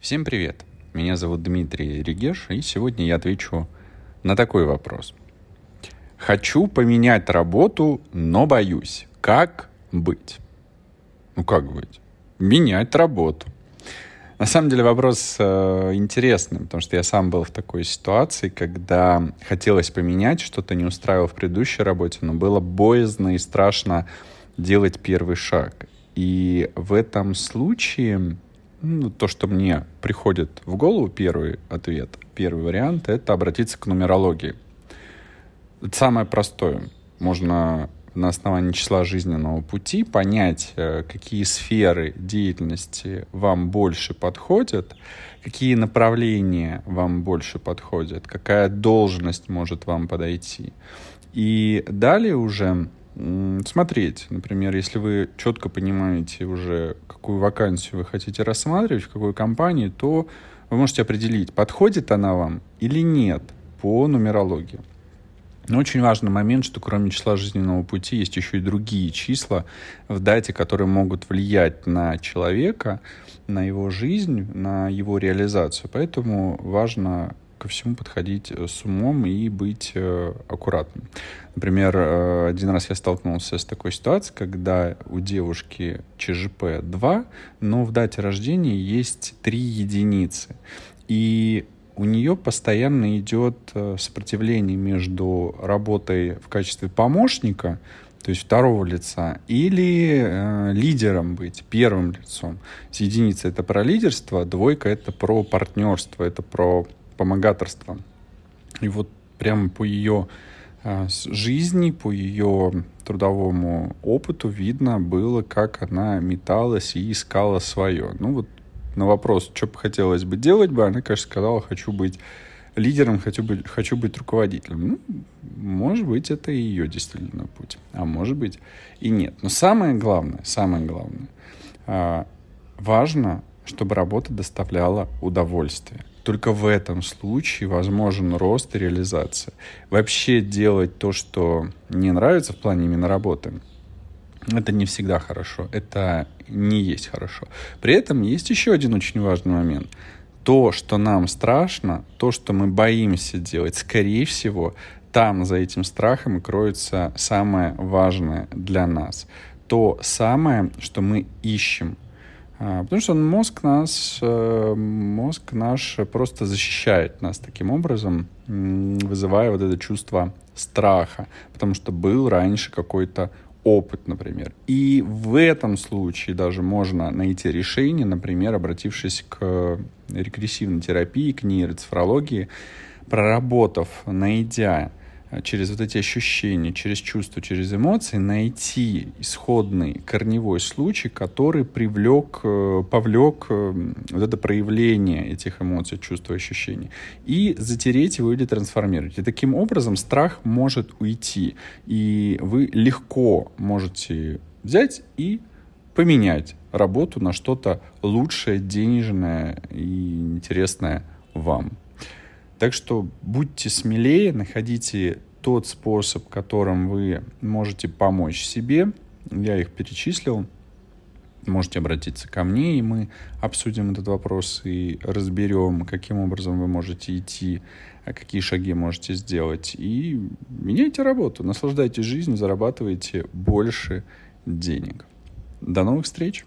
Всем привет! Меня зовут Дмитрий Регеш, и сегодня я отвечу на такой вопрос. Хочу поменять работу, но боюсь. Как быть? Ну как быть? Менять работу. На самом деле вопрос э, интересный, потому что я сам был в такой ситуации, когда хотелось поменять, что-то не устраивало в предыдущей работе, но было боязно и страшно делать первый шаг. И в этом случае ну, то, что мне приходит в голову, первый ответ, первый вариант, это обратиться к нумерологии. Это самое простое. Можно на основании числа жизненного пути понять, э, какие сферы деятельности вам больше подходят, какие направления вам больше подходят, какая должность может вам подойти. И далее уже смотреть. Например, если вы четко понимаете уже, какую вакансию вы хотите рассматривать, в какой компании, то вы можете определить, подходит она вам или нет по нумерологии. Но очень важный момент, что кроме числа жизненного пути есть еще и другие числа в дате, которые могут влиять на человека, на его жизнь, на его реализацию. Поэтому важно ко всему подходить э, с умом и быть э, аккуратным. Например, э, один раз я столкнулся с такой ситуацией, когда у девушки ЧЖП 2, но в дате рождения есть 3 единицы. И у нее постоянно идет сопротивление между работой в качестве помощника, то есть второго лица, или э, лидером быть, первым лицом. С единицы это про лидерство, двойка это про партнерство, это про помогаторства. И вот прямо по ее а, жизни, по ее трудовому опыту видно было, как она металась и искала свое. Ну вот на вопрос, что бы хотелось бы делать бы, она, конечно, сказала, хочу быть лидером, хочу быть, хочу быть руководителем. Ну, может быть, это и ее действительно путь, а может быть и нет. Но самое главное, самое главное, а, важно, чтобы работа доставляла удовольствие. Только в этом случае возможен рост и реализация. Вообще делать то, что не нравится в плане именно работы, это не всегда хорошо. Это не есть хорошо. При этом есть еще один очень важный момент. То, что нам страшно, то, что мы боимся делать, скорее всего, там за этим страхом кроется самое важное для нас. То самое, что мы ищем потому что мозг нас, э, мозг наш просто защищает нас таким образом, вызывая вот это чувство страха, потому что был раньше какой-то опыт, например. И в этом случае даже можно найти решение, например, обратившись к регрессивной терапии, к нейроцифрологии, проработав, найдя через вот эти ощущения, через чувства, через эмоции найти исходный корневой случай, который привлек, э, повлек э, вот это проявление этих эмоций, чувств, ощущений, и затереть его или трансформировать. И таким образом страх может уйти, и вы легко можете взять и поменять работу на что-то лучшее, денежное и интересное вам. Так что будьте смелее, находите тот способ, которым вы можете помочь себе. Я их перечислил. Можете обратиться ко мне, и мы обсудим этот вопрос и разберем, каким образом вы можете идти, а какие шаги можете сделать. И меняйте работу, наслаждайтесь жизнью, зарабатывайте больше денег. До новых встреч!